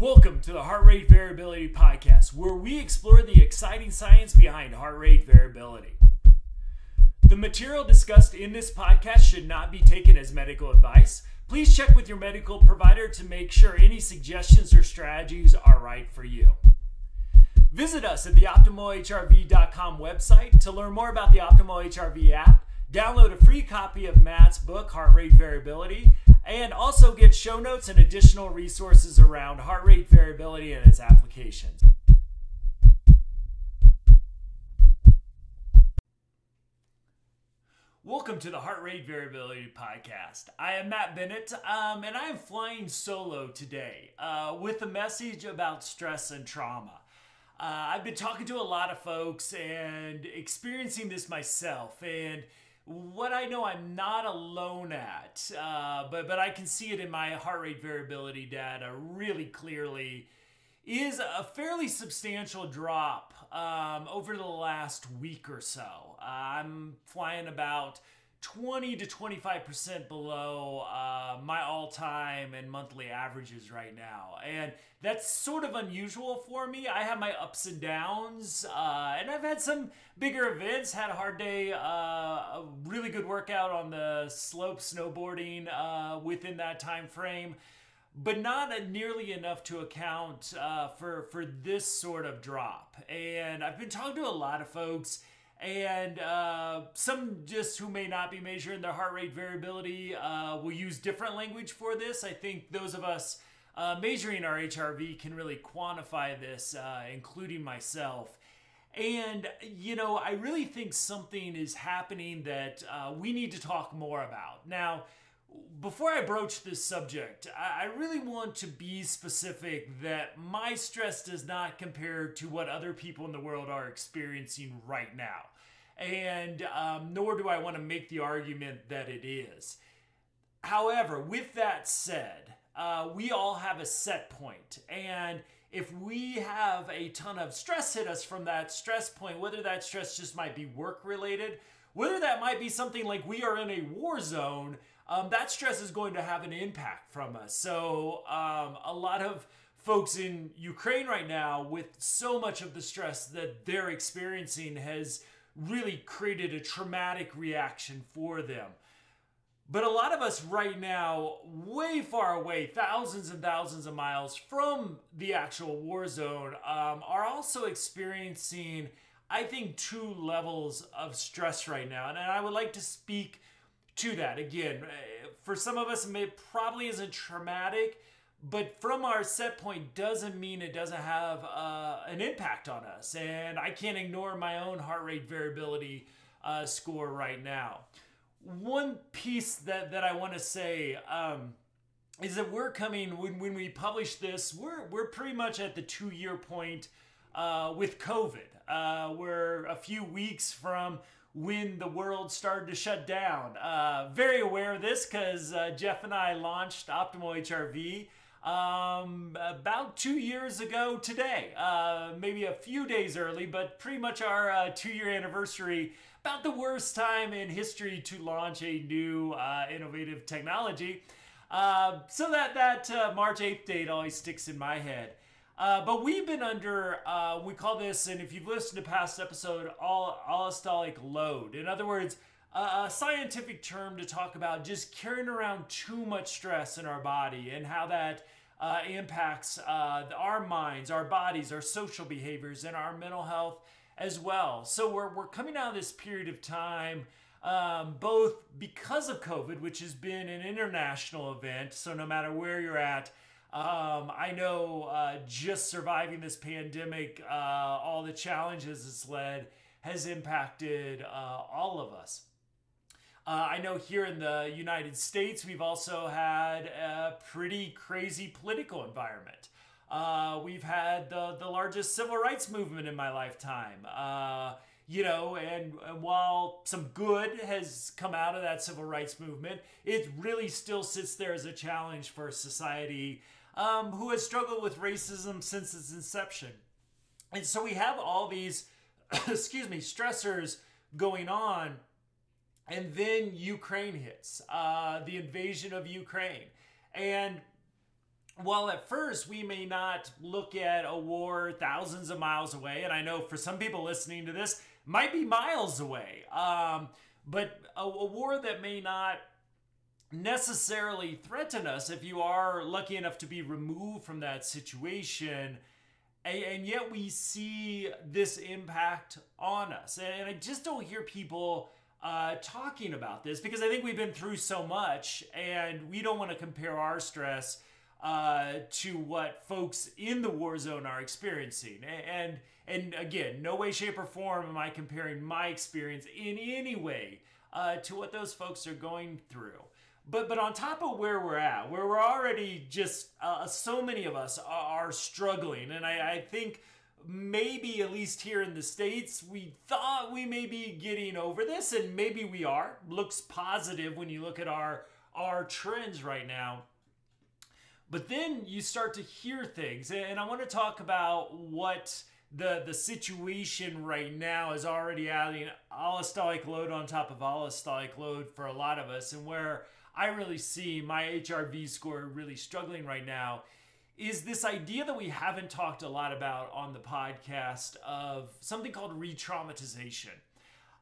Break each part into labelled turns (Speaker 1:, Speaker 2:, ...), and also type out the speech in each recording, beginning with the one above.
Speaker 1: Welcome to the Heart Rate Variability Podcast, where we explore the exciting science behind heart rate variability. The material discussed in this podcast should not be taken as medical advice. Please check with your medical provider to make sure any suggestions or strategies are right for you. Visit us at the OptimalHRV.com website to learn more about the Optimal HRV app, download a free copy of Matt's book, Heart Rate Variability, and also get show notes and additional resources around heart rate variability and its applications. Welcome to the Heart Rate Variability Podcast. I am Matt Bennett, um, and I am flying solo today uh, with a message about stress and trauma. Uh, I've been talking to a lot of folks and experiencing this myself, and what I know I'm not alone at, uh, but but I can see it in my heart rate variability data really clearly, is a fairly substantial drop um, over the last week or so. I'm flying about 20 to 25% below uh, my all time and monthly averages right now. And that's sort of unusual for me. I have my ups and downs, uh, and I've had some bigger events, had a hard day, uh, a really good workout on the slope snowboarding uh, within that time frame. But not nearly enough to account uh, for for this sort of drop. And I've been talking to a lot of folks, and uh, some just who may not be measuring their heart rate variability uh, will use different language for this. I think those of us uh, measuring our HRV can really quantify this, uh, including myself. And, you know, I really think something is happening that uh, we need to talk more about. Now, before I broach this subject, I really want to be specific that my stress does not compare to what other people in the world are experiencing right now. And um, nor do I want to make the argument that it is. However, with that said, uh, we all have a set point. And if we have a ton of stress hit us from that stress point, whether that stress just might be work related, whether that might be something like we are in a war zone um, that stress is going to have an impact from us. So, um, a lot of folks in Ukraine right now, with so much of the stress that they're experiencing, has really created a traumatic reaction for them. But a lot of us right now, way far away, thousands and thousands of miles from the actual war zone, um, are also experiencing, I think, two levels of stress right now. And I would like to speak to that. Again, uh, for some of us, it probably isn't traumatic, but from our set point doesn't mean it doesn't have uh, an impact on us. And I can't ignore my own heart rate variability uh, score right now. One piece that, that I want to say um, is that we're coming, when, when we publish this, we're, we're pretty much at the two year point uh, with COVID. Uh, we're a few weeks from when the world started to shut down. Uh, very aware of this because uh, Jeff and I launched Optimal HRV um, about two years ago today. Uh, maybe a few days early, but pretty much our uh, two year anniversary. About the worst time in history to launch a new uh, innovative technology. Uh, so that that March 8th date always sticks in my head. Uh, but we've been under, uh, we call this, and if you've listened to past episode, all allostatic load. In other words, a scientific term to talk about just carrying around too much stress in our body and how that uh, impacts uh, our minds, our bodies, our social behaviors, and our mental health as well. So we're, we're coming out of this period of time. Um, both because of COVID, which has been an international event, so no matter where you're at, um, I know uh, just surviving this pandemic, uh, all the challenges it's led, has impacted uh, all of us. Uh, I know here in the United States, we've also had a pretty crazy political environment. Uh, we've had the, the largest civil rights movement in my lifetime. Uh, you know, and, and, while some good has come out of that civil rights movement, it really still sits there as a challenge for society um, who has struggled with racism since its inception. And so we have all these, excuse me, stressors going on. And then Ukraine hits, uh, the invasion of Ukraine. And while at first we may not look at a war thousands of miles away, and I know for some people listening to this might be miles away, um, but a, a war that may not necessarily threaten us if you are lucky enough to be removed from that situation. And, and yet we see this impact on us. And I just don't hear people uh, talking about this because I think we've been through so much and we don't want to compare our stress uh, to what folks in the war zone are experiencing. And, and again, no way, shape, or form am I comparing my experience in any way uh, to what those folks are going through. But but on top of where we're at, where we're already just uh, so many of us are, are struggling, and I, I think maybe at least here in the states we thought we may be getting over this and maybe we are. Looks positive when you look at our our trends right now. But then you start to hear things and i want to talk about what the the situation right now is already adding allostatic load on top of allostatic load for a lot of us and where I really see my HRV score really struggling right now is this idea that we haven't talked a lot about on the podcast of something called re traumatization.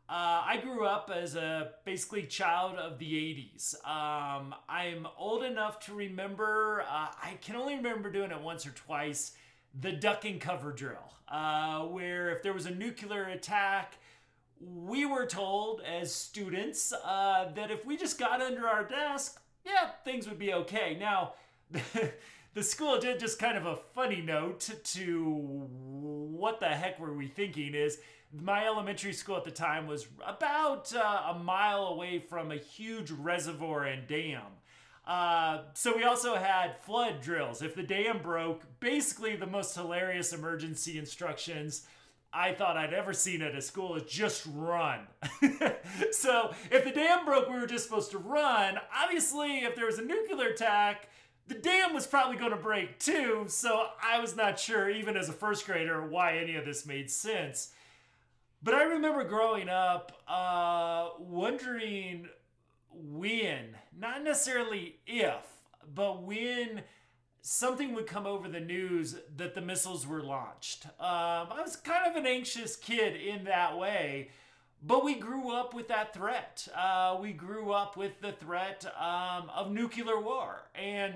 Speaker 1: Uh, I grew up as a basically child of the 80s. Um, I'm old enough to remember, uh, I can only remember doing it once or twice, the duck and cover drill, uh, where if there was a nuclear attack, we were told as students uh, that if we just got under our desk, yeah, things would be okay. Now, the school did just kind of a funny note to what the heck were we thinking is my elementary school at the time was about uh, a mile away from a huge reservoir and dam. Uh, so we also had flood drills. If the dam broke, basically the most hilarious emergency instructions I thought I'd ever seen at a school is just run. so if the dam broke, we were just supposed to run. Obviously, if there was a nuclear attack, the dam was probably going to break too. So I was not sure, even as a first grader, why any of this made sense. But I remember growing up uh, wondering when, not necessarily if, but when something would come over the news that the missiles were launched. Um, I was kind of an anxious kid in that way, but we grew up with that threat. Uh, we grew up with the threat um, of nuclear war. And,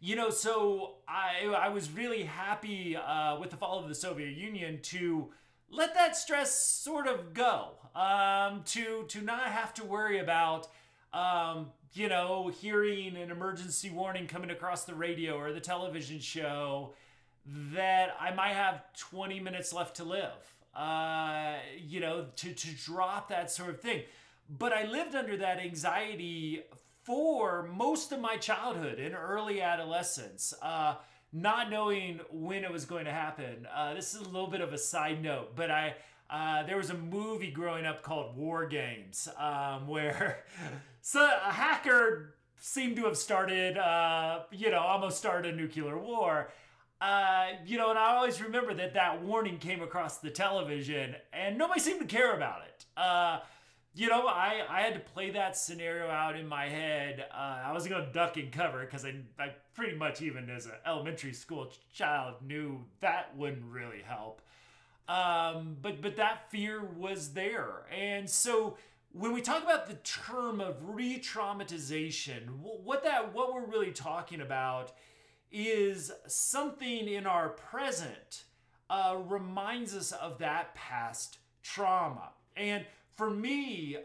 Speaker 1: you know, so I, I was really happy uh, with the fall of the Soviet Union to let that stress sort of go, um, to, to not have to worry about. You know, hearing an emergency warning coming across the radio or the television show that I might have 20 minutes left to live. Uh, you know, to, to drop that sort of thing. But I lived under that anxiety for most of my childhood and early adolescence, uh, not knowing when it was going to happen. Uh, this is a little bit of a side note, but I. Uh, there was a movie growing up called War Games, um, where So a hacker seemed to have started, uh, you know, almost started a nuclear war. Uh, you know, and I always remember that that warning came across the television, and nobody seemed to care about it. Uh, you know, I, I had to play that scenario out in my head. Uh, I was going to duck and cover because I, I pretty much, even as an elementary school child, knew that wouldn't really help. Um, but but that fear was there, and so when we talk about the term of re-traumatization, what that what we're really talking about is something in our present uh, reminds us of that past trauma. And for me,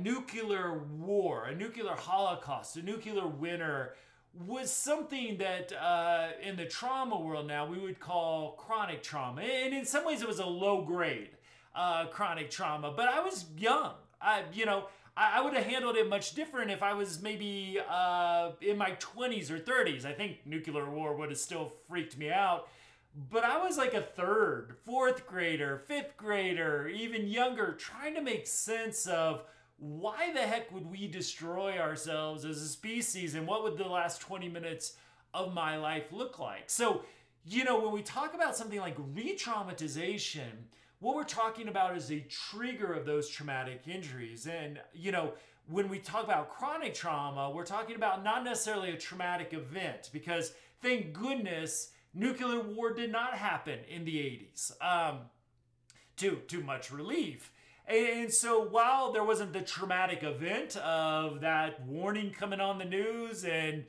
Speaker 1: nuclear war, a nuclear holocaust, a nuclear winter was something that uh, in the trauma world now we would call chronic trauma. And in some ways, it was a low grade uh, chronic trauma. But I was young. I, you know, I, I would have handled it much different if I was maybe uh, in my 20s or 30s. I think nuclear war would have still freaked me out. But I was like a third, fourth grader, fifth grader, even younger, trying to make sense of why the heck would we destroy ourselves as a species and what would the last 20 minutes of my life look like? So, you know, when we talk about something like re traumatization, what we're talking about is a trigger of those traumatic injuries. And, you know, when we talk about chronic trauma, we're talking about not necessarily a traumatic event because thank goodness nuclear war did not happen in the 80s. Um, too, too much relief. And so while there wasn't the traumatic event of that warning coming on the news and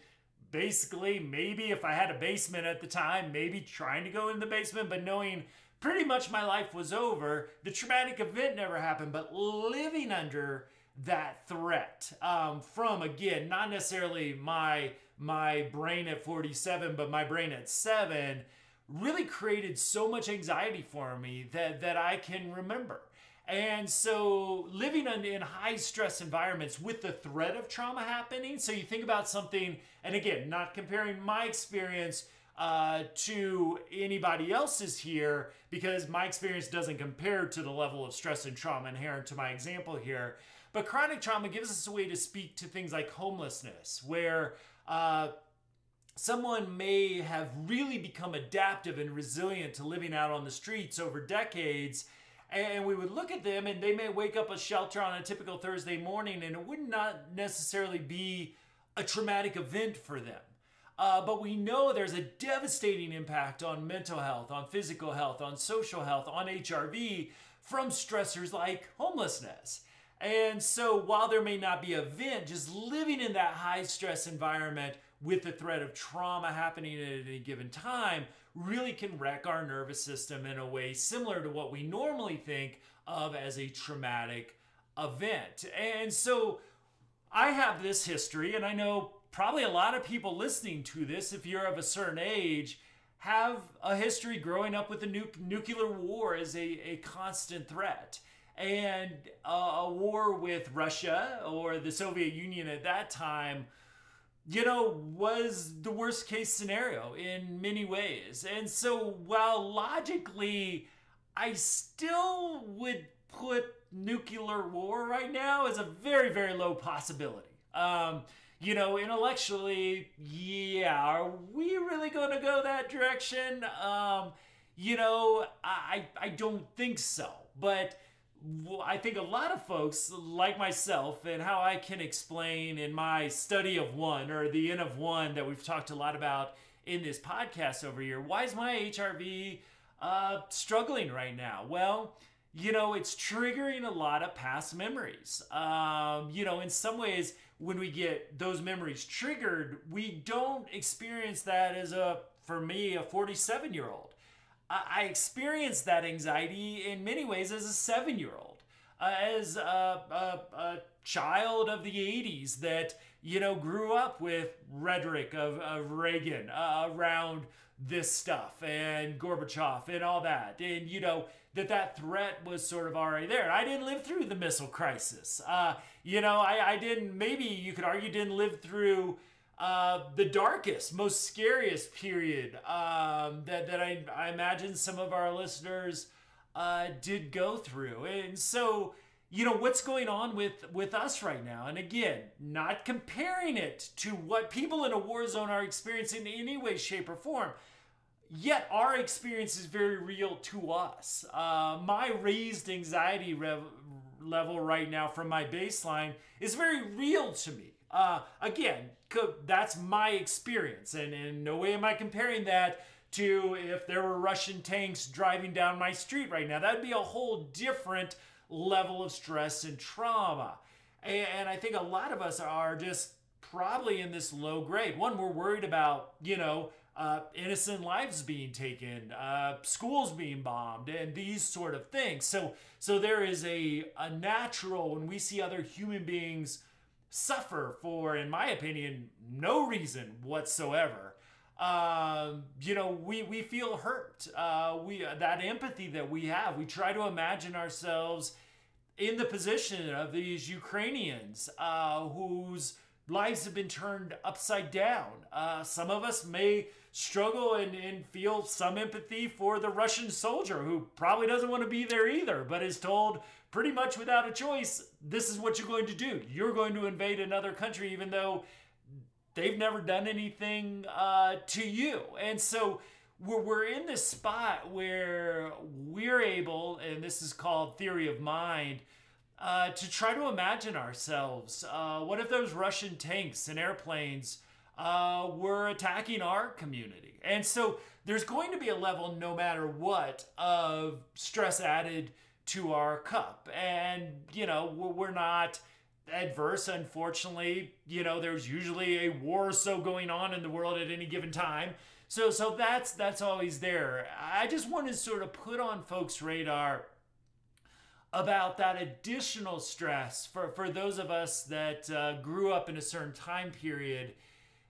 Speaker 1: basically maybe if I had a basement at the time, maybe trying to go in the basement, but knowing pretty much my life was over, the traumatic event never happened, but living under that threat um, from again not necessarily my my brain at 47 but my brain at 7 really created so much anxiety for me that that I can remember. And so living in, in high stress environments with the threat of trauma happening so you think about something and again not comparing my experience uh, to anybody else's here because my experience doesn't compare to the level of stress and trauma inherent to my example here but chronic trauma gives us a way to speak to things like homelessness, where uh, someone may have really become adaptive and resilient to living out on the streets over decades. And we would look at them, and they may wake up a shelter on a typical Thursday morning, and it would not necessarily be a traumatic event for them. Uh, but we know there's a devastating impact on mental health, on physical health, on social health, on HRV from stressors like homelessness. And so while there may not be a event, just living in that high stress environment with the threat of trauma happening at any given time really can wreck our nervous system in a way similar to what we normally think of as a traumatic event. And so I have this history, and I know probably a lot of people listening to this, if you're of a certain age, have a history growing up with the nu- nuclear war as a, a constant threat and uh, a war with Russia or the Soviet Union at that time, you know, was the worst case scenario in many ways. And so while logically, I still would put nuclear war right now as a very, very low possibility. Um, you know, intellectually, yeah, are we really going to go that direction? Um, you know, I I don't think so. But I think a lot of folks, like myself, and how I can explain in my study of one or the N of one that we've talked a lot about in this podcast over here, why is my HRV uh, struggling right now? Well, you know, it's triggering a lot of past memories. Um, you know, in some ways, when we get those memories triggered, we don't experience that as a, for me, a 47 year old. I experienced that anxiety in many ways as a seven year old, uh, as a, a, a, child of the 80s that, you know, grew up with rhetoric of, of Reagan uh, around this stuff and Gorbachev and all that. And, you know, that that threat was sort of already there. I didn't live through the missile crisis. Uh, you know, I, I didn't, maybe you could argue, didn't live through uh, the darkest, most scariest period um, that, that I, I imagine some of our listeners uh, did go through. And so, you know, what's going on with, with us right now? And again, not comparing it to what people in a war zone are experiencing in any way, shape, or form. Yet our experience is very real to us. Uh, my raised anxiety rev- level right now from my baseline is very real to me. Uh, again, that's my experience, and in no way am I comparing that to if there were Russian tanks driving down my street right now. That'd be a whole different level of stress and trauma. And I think a lot of us are just probably in this low grade. One, we're worried about, you know, uh, innocent lives being taken, uh, schools being bombed, and these sort of things. So, so there is a, a natural when we see other human beings suffer for, in my opinion, no reason whatsoever. Um, you know, we, we feel hurt. Uh, we that empathy that we have, we try to imagine ourselves in the position of these Ukrainians uh, whose lives have been turned upside down. Uh, some of us may struggle and, and feel some empathy for the Russian soldier who probably doesn't want to be there either, but is told pretty much without a choice, this is what you're going to do. You're going to invade another country, even though they've never done anything uh, to you. And so we're, we're in this spot where we're able, and this is called theory of mind. Uh, to try to imagine ourselves. Uh, what if those Russian tanks and airplanes uh, were attacking our community? And so there's going to be a level, no matter what, of stress added to our cup. And, you know, we're not adverse, unfortunately. You know, there's usually a war or so going on in the world at any given time. So, so that's that's always there. I just want to sort of put on folks' radar about that additional stress for, for those of us that uh, grew up in a certain time period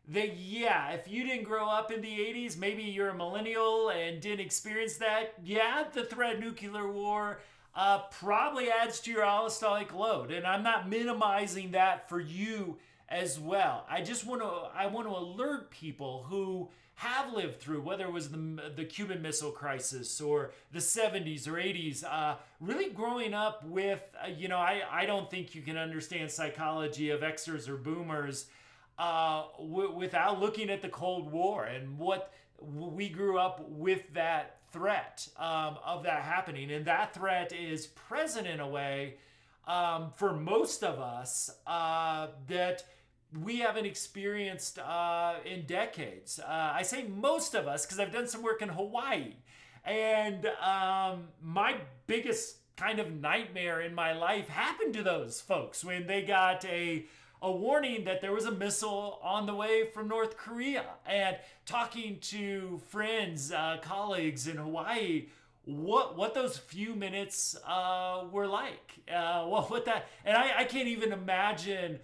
Speaker 1: that yeah if you didn't grow up in the 80s maybe you're a millennial and didn't experience that yeah the threat nuclear war uh, probably adds to your allostatic load. And i'm not minimizing that for you as well. I just want to i want to alert people who have lived through, whether it was the, the Cuban Missile Crisis or the 70s or 80s, uh, really growing up with, uh, you know, I, I don't think you can understand psychology of Xers or boomers uh, w- without looking at the Cold War and what we grew up with that threat um, of that happening. And that threat is present in a way um, for most of us uh, that we haven't experienced uh, in decades. Uh, I say most of us because I've done some work in Hawaii. And um, my biggest kind of nightmare in my life happened to those folks when they got a a warning that there was a missile on the way from North Korea. And talking to friends, uh, colleagues in Hawaii, what what those few minutes uh, were like. Uh, what what that, and I, I can't even imagine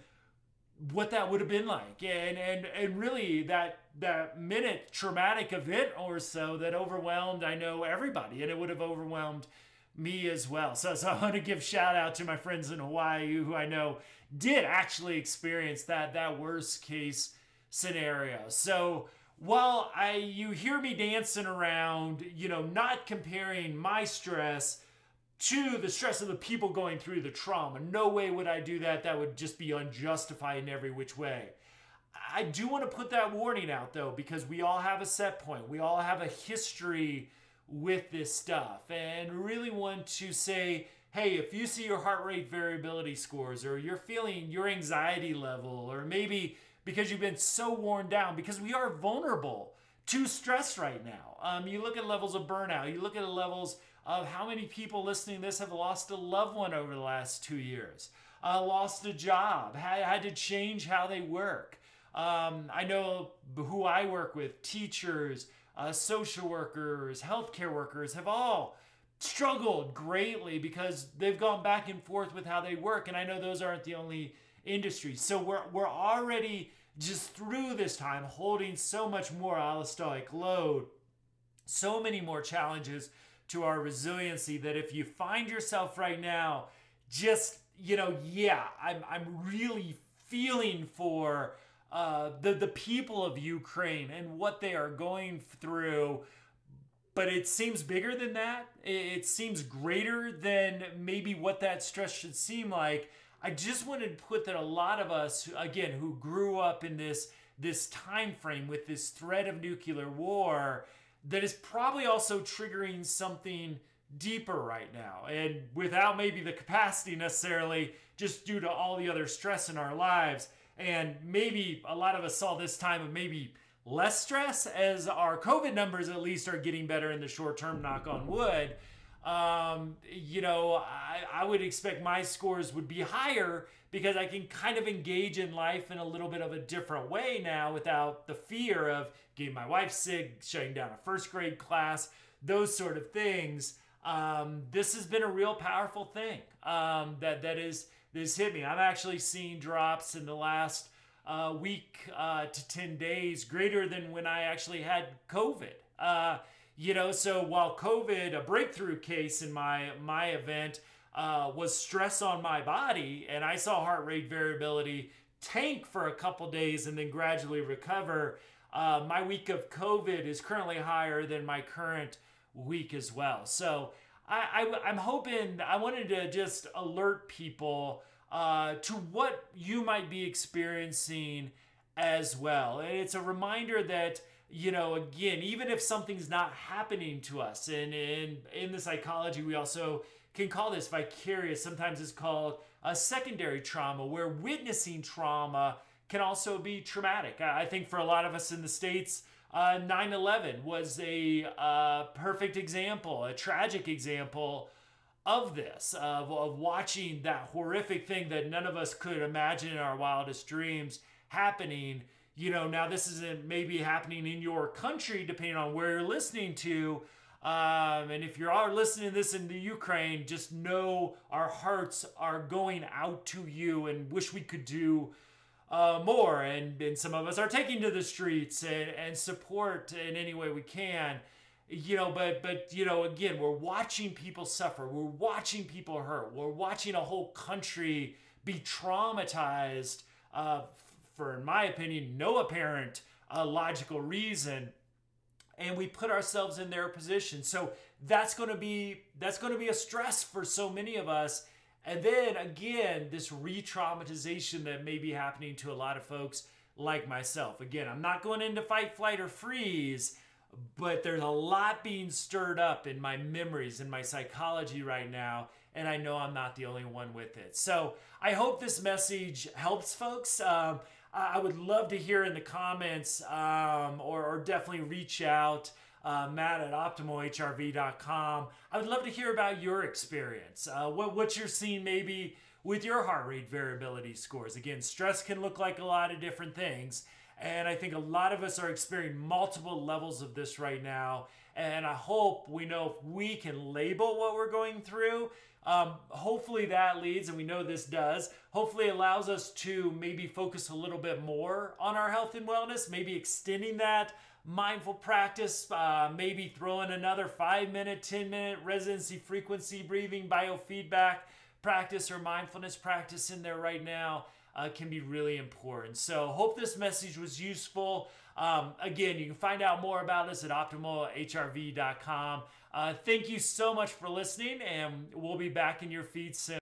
Speaker 1: what that would have been like. And and and really that that minute traumatic event or so that overwhelmed i know everybody and it would have overwhelmed me as well. So so i want to give shout out to my friends in hawaii who i know did actually experience that that worst case scenario. So while i you hear me dancing around you know not comparing my stress to the stress of the people going through the trauma. No way would I do that. That would just be unjustified in every which way. I do want to put that warning out though, because we all have a set point. We all have a history with this stuff, and really want to say, hey, if you see your heart rate variability scores, or you're feeling your anxiety level, or maybe because you've been so worn down, because we are vulnerable to stress right now. Um, you look at levels of burnout, you look at levels of how many people listening to this have lost a loved one over the last two years, uh, lost a job, had, had to change how they work. Um, I know who I work with, teachers, uh, social workers, healthcare workers, have all struggled greatly because they've gone back and forth with how they work. And I know those aren't the only industries. So we're, we're already just through this time holding so much more allostatic load, so many more challenges to our resiliency that if you find yourself right now just you know yeah i'm, I'm really feeling for uh, the, the people of ukraine and what they are going through but it seems bigger than that. It seems greater than maybe what that stress should seem like. I just wanted to put that a lot of us again who grew up in this this time frame with this threat of nuclear war that is probably also triggering something deeper right now. And without maybe the capacity necessarily, just due to all the other stress in our lives. And maybe a lot of us saw this time of maybe less stress as our COVID numbers at least are getting better in the short term, knock on wood. Um, you know, I, I would expect my scores would be higher because I can kind of engage in life in a little bit of a different way now without the fear of getting my wife sick, shutting down a first grade class, those sort of things. Um, this has been a real powerful thing um, that that is this hit me. I'm actually seeing drops in the last uh, week uh, to 10 days greater than when I actually had COVID. Uh, you know, so while COVID, a breakthrough case in my my event, uh, was stress on my body, and I saw heart rate variability tank for a couple days and then gradually recover. Uh, my week of COVID is currently higher than my current week as well. So I, I, am hoping, I wanted to just alert people uh, to what you might be experiencing as well. And it's a reminder that, you know, again, even if something's not happening to us, and in, in the psychology, we also can call this vicarious. Sometimes it's called a secondary trauma where witnessing trauma can also be traumatic. I think for a lot of us in the States, uh, 9 11 was a uh, perfect example, a tragic example of this, of, of watching that horrific thing that none of us could imagine in our wildest dreams happening. You know, now this isn't maybe happening in your country, depending on where you're listening to. Um, and if you are listening to this in the Ukraine, just know our hearts are going out to you and wish we could do uh, more. And, and some of us are taking to the streets and, and support in any way we can you know but but you know again we're watching people suffer we're watching people hurt we're watching a whole country be traumatized uh, for in my opinion no apparent uh, logical reason. And we put ourselves in their position. So that's going to be that's going to be a stress for so many of us. And then again this re-traumatization that may be happening to a lot of folks like myself. Again i'm not going into fight flight or freeze but there's a lot being stirred up in my memories and my psychology right now and i know i'm not the only one with it. So i hope this message helps folks. Um, i would love to hear in the comments um, or, or, definitely reach out uh, matt at optimalhrv.com i would love to hear about your experience. Uh, what, what you're seeing maybe with your heart rate variability scores. Again stress can look like a lot of different things and I think a lot of us are experiencing multiple levels of this right now. And I hope we know if we can label what we're going through. Um, hopefully that leads, and we know this does, hopefully allows us to maybe focus a little bit more on our health and wellness, maybe extending that mindful practice, uh, maybe throwing another five minute, 10 minute resonance frequency breathing biofeedback practice or mindfulness practice in there right now uh, can be really important. So, hope this message was useful. Um, again, you can find out more about us at optimalhrv.com. Uh, thank you so much for listening, and we'll be back in your feed soon.